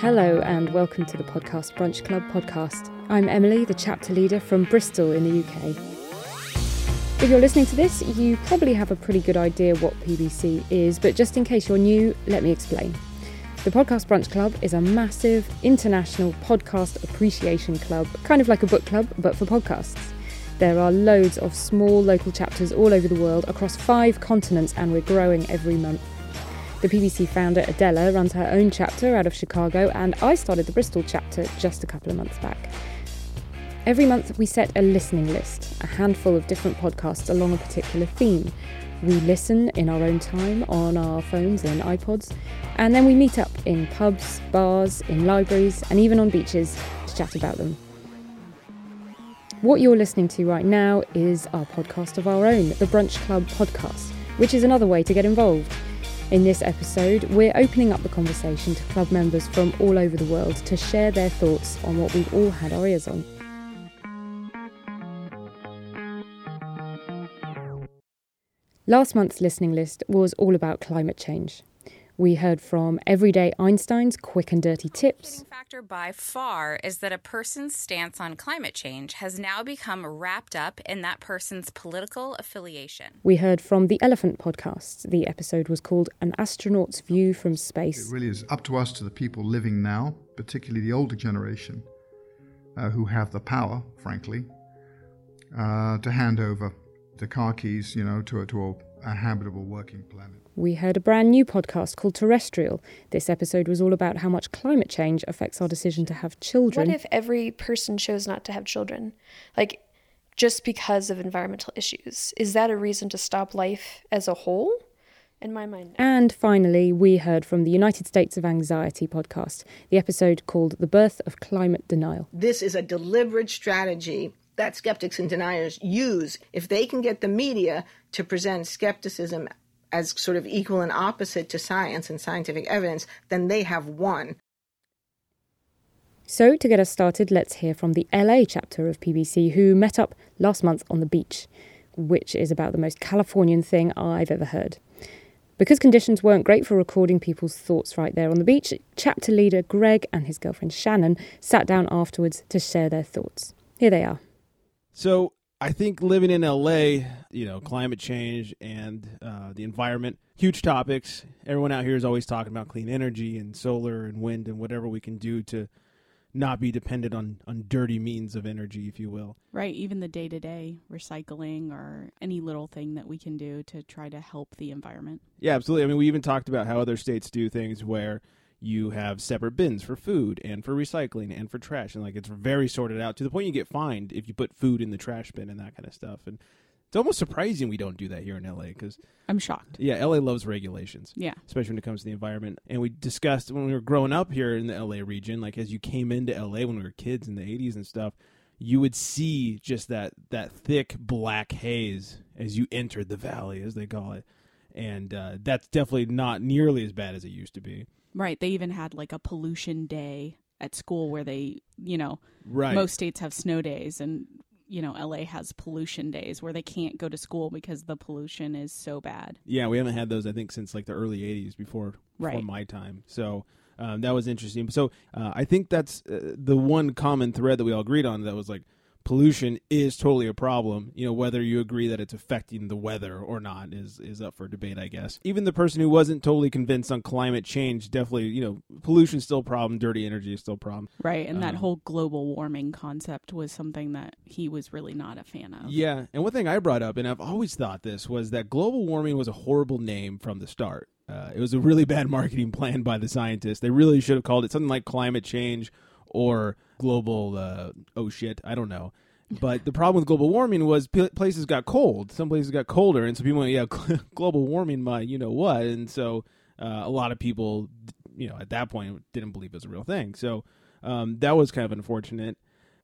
Hello, and welcome to the Podcast Brunch Club podcast. I'm Emily, the chapter leader from Bristol in the UK. If you're listening to this, you probably have a pretty good idea what PBC is, but just in case you're new, let me explain. The Podcast Brunch Club is a massive international podcast appreciation club, kind of like a book club, but for podcasts. There are loads of small local chapters all over the world across five continents, and we're growing every month. The PBC founder Adela runs her own chapter out of Chicago, and I started the Bristol chapter just a couple of months back. Every month, we set a listening list, a handful of different podcasts along a particular theme. We listen in our own time on our phones and iPods, and then we meet up in pubs, bars, in libraries, and even on beaches to chat about them. What you're listening to right now is our podcast of our own, the Brunch Club podcast, which is another way to get involved. In this episode, we're opening up the conversation to club members from all over the world to share their thoughts on what we've all had our ears on. Last month's listening list was all about climate change. We heard from Everyday Einstein's quick and dirty tips. factor by far is that a person's stance on climate change has now become wrapped up in that person's political affiliation. We heard from the Elephant podcast. The episode was called An Astronaut's View from Space. It really is up to us, to the people living now, particularly the older generation, uh, who have the power, frankly, uh, to hand over the car keys, you know, to a, to a, a habitable working planet. We heard a brand new podcast called Terrestrial. This episode was all about how much climate change affects our decision to have children. What if every person chose not to have children? Like, just because of environmental issues? Is that a reason to stop life as a whole? In my mind. no. And finally, we heard from the United States of Anxiety podcast, the episode called The Birth of Climate Denial. This is a deliberate strategy that skeptics and deniers use if they can get the media to present skepticism as sort of equal and opposite to science and scientific evidence, then they have won. So, to get us started, let's hear from the LA chapter of PBC who met up last month on the beach, which is about the most Californian thing I've ever heard. Because conditions weren't great for recording people's thoughts right there on the beach, chapter leader Greg and his girlfriend Shannon sat down afterwards to share their thoughts. Here they are. So I think living in LA, you know, climate change and uh, the environment, huge topics. Everyone out here is always talking about clean energy and solar and wind and whatever we can do to not be dependent on, on dirty means of energy, if you will. Right, even the day to day recycling or any little thing that we can do to try to help the environment. Yeah, absolutely. I mean, we even talked about how other states do things where you have separate bins for food and for recycling and for trash, and like it's very sorted out to the point you get fined if you put food in the trash bin and that kind of stuff. And it's almost surprising we don't do that here in LA because I'm shocked. yeah, LA loves regulations. Yeah. especially when it comes to the environment. And we discussed when we were growing up here in the LA region, like as you came into LA when we were kids in the 80s and stuff, you would see just that that thick black haze as you entered the valley, as they call it. And uh, that's definitely not nearly as bad as it used to be. Right, they even had like a pollution day at school where they, you know, Right. most states have snow days and you know, LA has pollution days where they can't go to school because the pollution is so bad. Yeah, we haven't had those I think since like the early '80s before before Right. my time. So um, that was interesting. So uh, I think that's uh, the one common thread that we all agreed on. That was like pollution is totally a problem. You know, whether you agree that it's affecting the weather or not is is up for debate, I guess. Even the person who wasn't totally convinced on climate change definitely, you know, pollution's still a problem, dirty energy is still a problem. Right, and that Um, whole global warming concept was something that he was really not a fan of. Yeah, and one thing I brought up, and I've always thought this, was that global warming was a horrible name from the start. Uh, it was a really bad marketing plan by the scientists. They really should have called it something like climate change or global. Uh, oh shit, I don't know. But the problem with global warming was p- places got cold. Some places got colder, and so people went, "Yeah, global warming, my you know what?" And so uh, a lot of people, you know, at that point didn't believe it was a real thing. So um, that was kind of unfortunate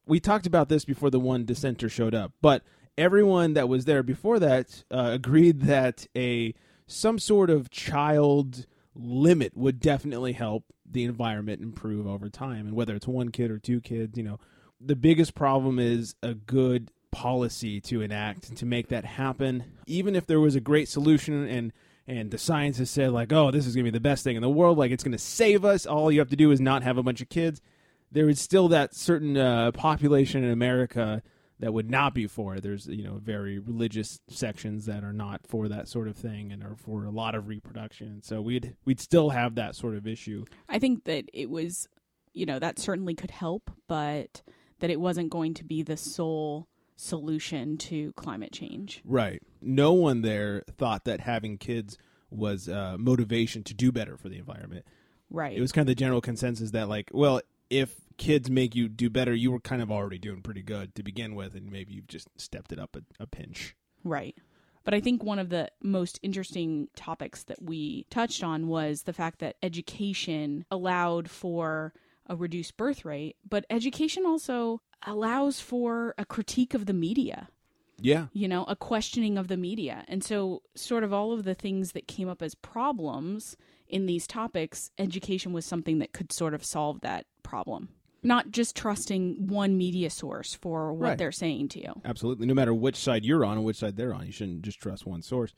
we talked about this before the one dissenter showed up, but everyone that was there before that uh, agreed that a some sort of child limit would definitely help the environment improve over time, and whether it's one kid or two kids, you know, the biggest problem is a good policy to enact to make that happen. Even if there was a great solution and and the scientists said like, "Oh, this is going to be the best thing in the world. Like, it's going to save us. All you have to do is not have a bunch of kids." There is still that certain uh, population in America that would not be for it. There's you know very religious sections that are not for that sort of thing and are for a lot of reproduction. So we'd we'd still have that sort of issue. I think that it was, you know, that certainly could help, but that it wasn't going to be the sole solution to climate change. Right. No one there thought that having kids was uh, motivation to do better for the environment. Right. It was kind of the general consensus that like, well, if kids make you do better, you were kind of already doing pretty good to begin with, and maybe you've just stepped it up a, a pinch. Right. But I think one of the most interesting topics that we touched on was the fact that education allowed for a reduced birth rate, but education also allows for a critique of the media. Yeah. You know, a questioning of the media. And so, sort of all of the things that came up as problems in these topics, education was something that could sort of solve that problem. Not just trusting one media source for what Right. they're saying to you. Absolutely. No matter which side you're on and which side they're on, you shouldn't just trust one source.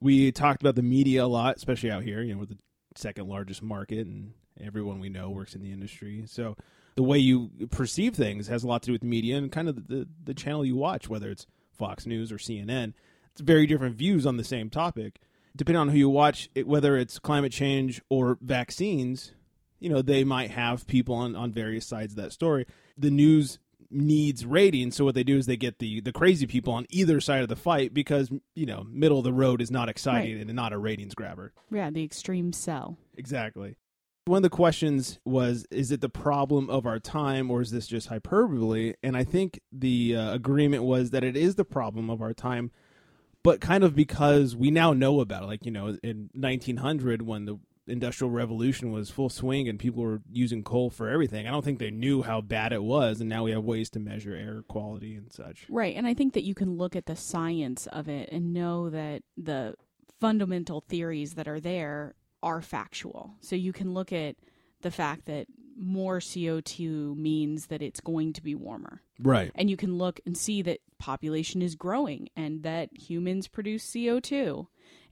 We talked about the media a lot, especially out here. You know, we're the second largest market, and everyone we know works in the industry. So the way you perceive things has a lot to do with media and kind of the, the, the channel you watch, whether it's Fox News or CNN. It's very different views on the same topic. Depending on who you watch, it, whether it's climate change or vaccines, you know, they might have people on, on various sides of that story. The news needs ratings, so what they do is they get the the crazy people on either side of the fight because you know middle of the road is not exciting Right. and not a ratings grabber. Yeah, the extreme sell. Exactly. One of the questions was Is it the problem of our time or is this just hyperbole? And I think the uh, agreement was that it is the problem of our time, but kind of because we now know about it. Like, you know, in 1900, when the Industrial Revolution was full swing and people were using coal for everything, I don't think they knew how bad it was. And now we have ways to measure air quality and such. Right. And I think that you can look at the science of it and know that the fundamental theories that are there are factual. So you can look at the fact that more CO2 means that it's going to be warmer. Right. And you can look and see that population is growing and that humans produce CO2.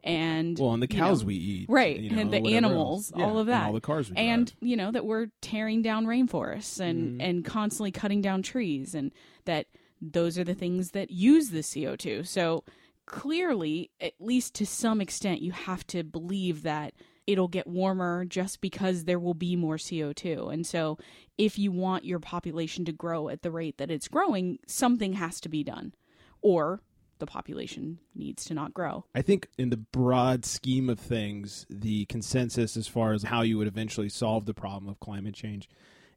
And Well, and the cows know, we eat. right you know, and the animals. Yeah, all of and that all the cars we drive. and you know that we're tearing down rainforests and Mhm. and constantly cutting down trees and that those are the things that use the CO2 so clearly at least to some extent you have to believe that it'll get warmer just because there will be more CO2 and so if you want your population to grow at the rate that it's growing something has to be done or the population needs to not grow I think in the broad scheme of things, the consensus as far as how you would eventually solve the problem of climate change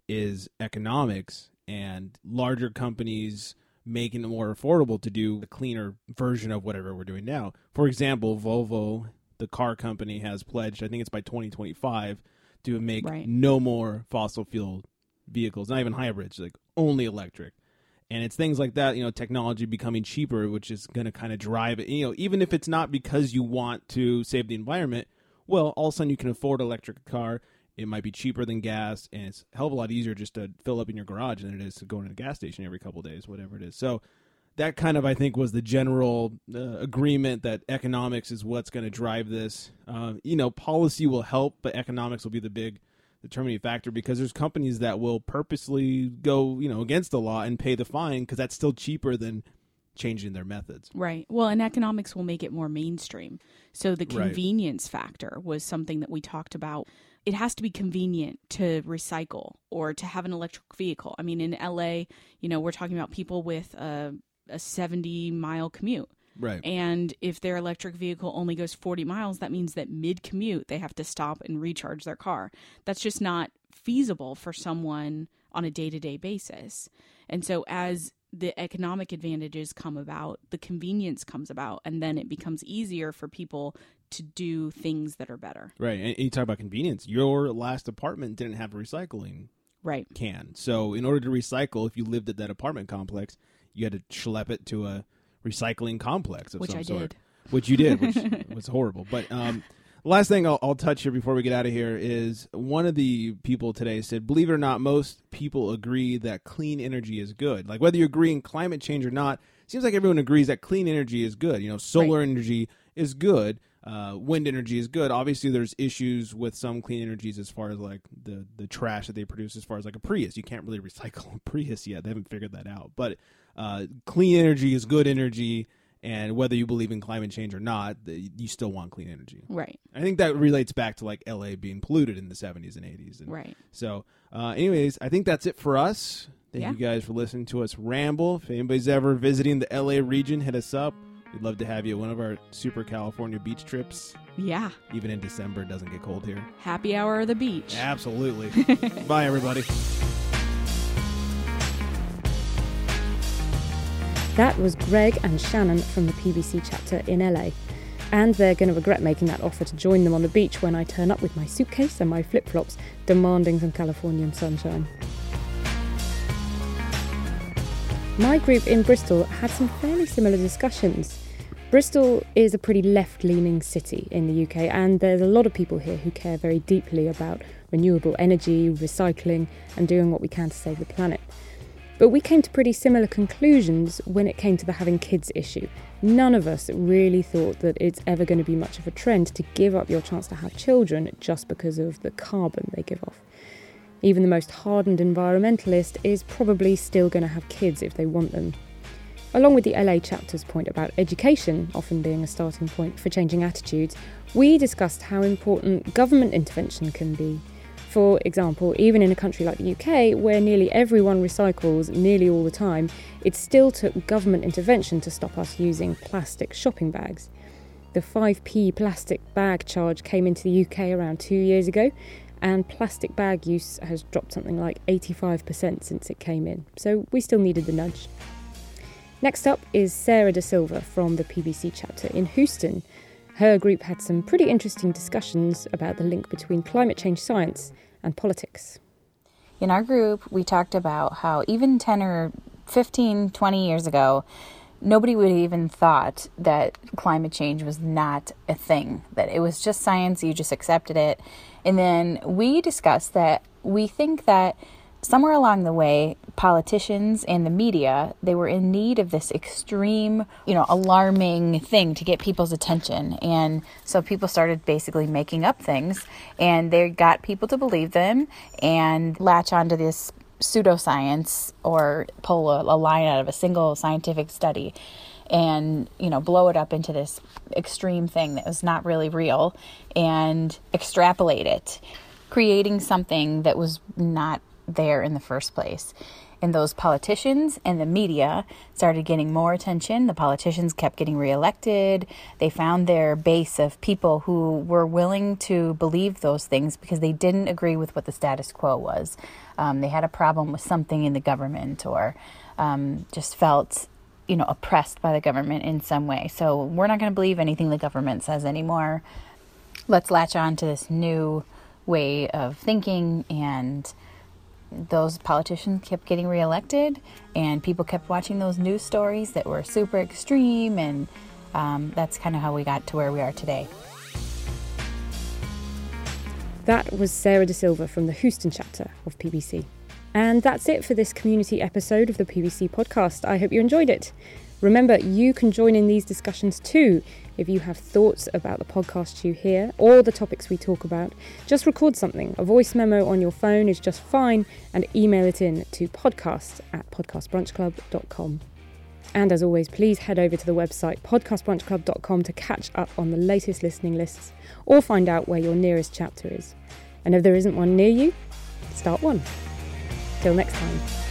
is economics and larger companies making it more affordable to do a cleaner version of whatever we're doing now. For example, Volvo, the car company, has pledged, I think it's by 2025, to make Right. no more fossil fuel vehicles, not even hybrids, like only electric. And it's things like that you know technology becoming cheaper which is going to kind of drive it. You know even if it's not because you want to save the environment well all of a sudden you can afford an electric car. It might be cheaper than gas and it's a hell of a lot easier just to fill up in your garage than it is to go to a gas station every couple of days whatever it is. So that kind of i think was the general uh, agreement that economics is what's going to drive this um, you know policy will help but economics will be the big determining factor because there's companies that will purposely go you know against the law and pay the fine because that's still cheaper than changing their methods Right. Well, and economics will make it more mainstream. So the Right. convenience factor was something that we talked about. It has to be convenient to recycle or to have an electric vehicle. I mean, in LA, you know, we're talking about people with a, a 70 mile commute. right And if their electric vehicle only goes 40 miles, that means that mid commute they have to stop and recharge their car. That's just not feasible for someone on a day to day basis. And so, as the economic advantages come about, the convenience comes about, and then it becomes easier for people to do things that are better. right and you talk about convenience your last apartment didn't have a recycling Right. can so in order to recycle if you lived at that apartment complex you had to schlep it to a recycling complex of Which some I sort did. which you did, which was horrible. But um, last thing I'll, I'll touch here before we get out of here is one of the people today said, believe it or not, most people agree that clean energy is good. Like whether you agree in climate change or not, it seems like everyone agrees that clean energy is good. You know, solar energy is good, uh, wind energy is good. Obviously, there's issues with some clean energies as far as like the the trash that they produce, as far as like a Prius. You can't really recycle a Prius yet. They haven't figured that out. But uh, clean energy is good energy, and whether you believe in climate change or not, you still want clean energy. Right. I think that relates back to like LA being polluted in the 70s and 80s. And right. So, uh, anyways, I think that's it for us. Thank Yeah. you guys for listening to us ramble. If anybody's ever visiting the LA region, hit us up. We'd love to have you at one of our super California beach trips. Yeah. Even in December, it doesn't get cold here. Happy hour of the beach. Absolutely. Bye, everybody. That was Greg and Shannon from the PBC chapter in LA. And they're going to regret making that offer to join them on the beach when I turn up with my suitcase and my flip flops, demanding some Californian sunshine. My group in Bristol had some fairly similar discussions. Bristol is a pretty left leaning city in the UK, and there's a lot of people here who care very deeply about renewable energy, recycling, and doing what we can to save the planet. But we came to pretty similar conclusions when it came to the having kids issue. None of us really thought that it's ever going to be much of a trend to give up your chance to have children just because of the carbon they give off. Even the most hardened environmentalist is probably still going to have kids if they want them. Along with the LA chapter's point about education often being a starting point for changing attitudes, we discussed how important government intervention can be. For example, even in a country like the UK, where nearly everyone recycles nearly all the time, it still took government intervention to stop us using plastic shopping bags. The 5p plastic bag charge came into the UK around two years ago, and plastic bag use has dropped something like 85% since it came in, so we still needed the nudge. Next up is Sarah De Silva from the PBC chapter in Houston. Her group had some pretty interesting discussions about the link between climate change science and politics. In our group, we talked about how even 10 or 15, 20 years ago, nobody would have even thought that climate change was not a thing, that it was just science, you just accepted it. And then we discussed that we think that somewhere along the way, politicians and the media, they were in need of this extreme, you know, alarming thing to get people's attention. And so people started basically making up things and they got people to believe them and latch onto this pseudoscience or pull a, a line out of a single scientific study and you know blow it up into this extreme thing that was not really real and extrapolate it creating something that was not there in the first place and those politicians and the media started getting more attention. The politicians kept getting reelected. They found their base of people who were willing to believe those things because they didn't agree with what the status quo was. Um, they had a problem with something in the government or um, just felt you know oppressed by the government in some way. So we're not going to believe anything the government says anymore. Let's latch on to this new way of thinking and those politicians kept getting reelected and people kept watching those news stories that were super extreme and um, that's kind of how we got to where we are today That was Sarah De Silva from the Houston chapter of PBC. And that's it for this community episode of the PBC podcast. I hope you enjoyed it. Remember, you can join in these discussions too. If you have thoughts about the podcast you hear or the topics we talk about, just record something. A voice memo on your phone is just fine and email it in to podcast at podcastbrunchclub.com. And as always, please head over to the website podcastbrunchclub.com to catch up on the latest listening lists or find out where your nearest chapter is. And if there isn't one near you, start one. Till next time.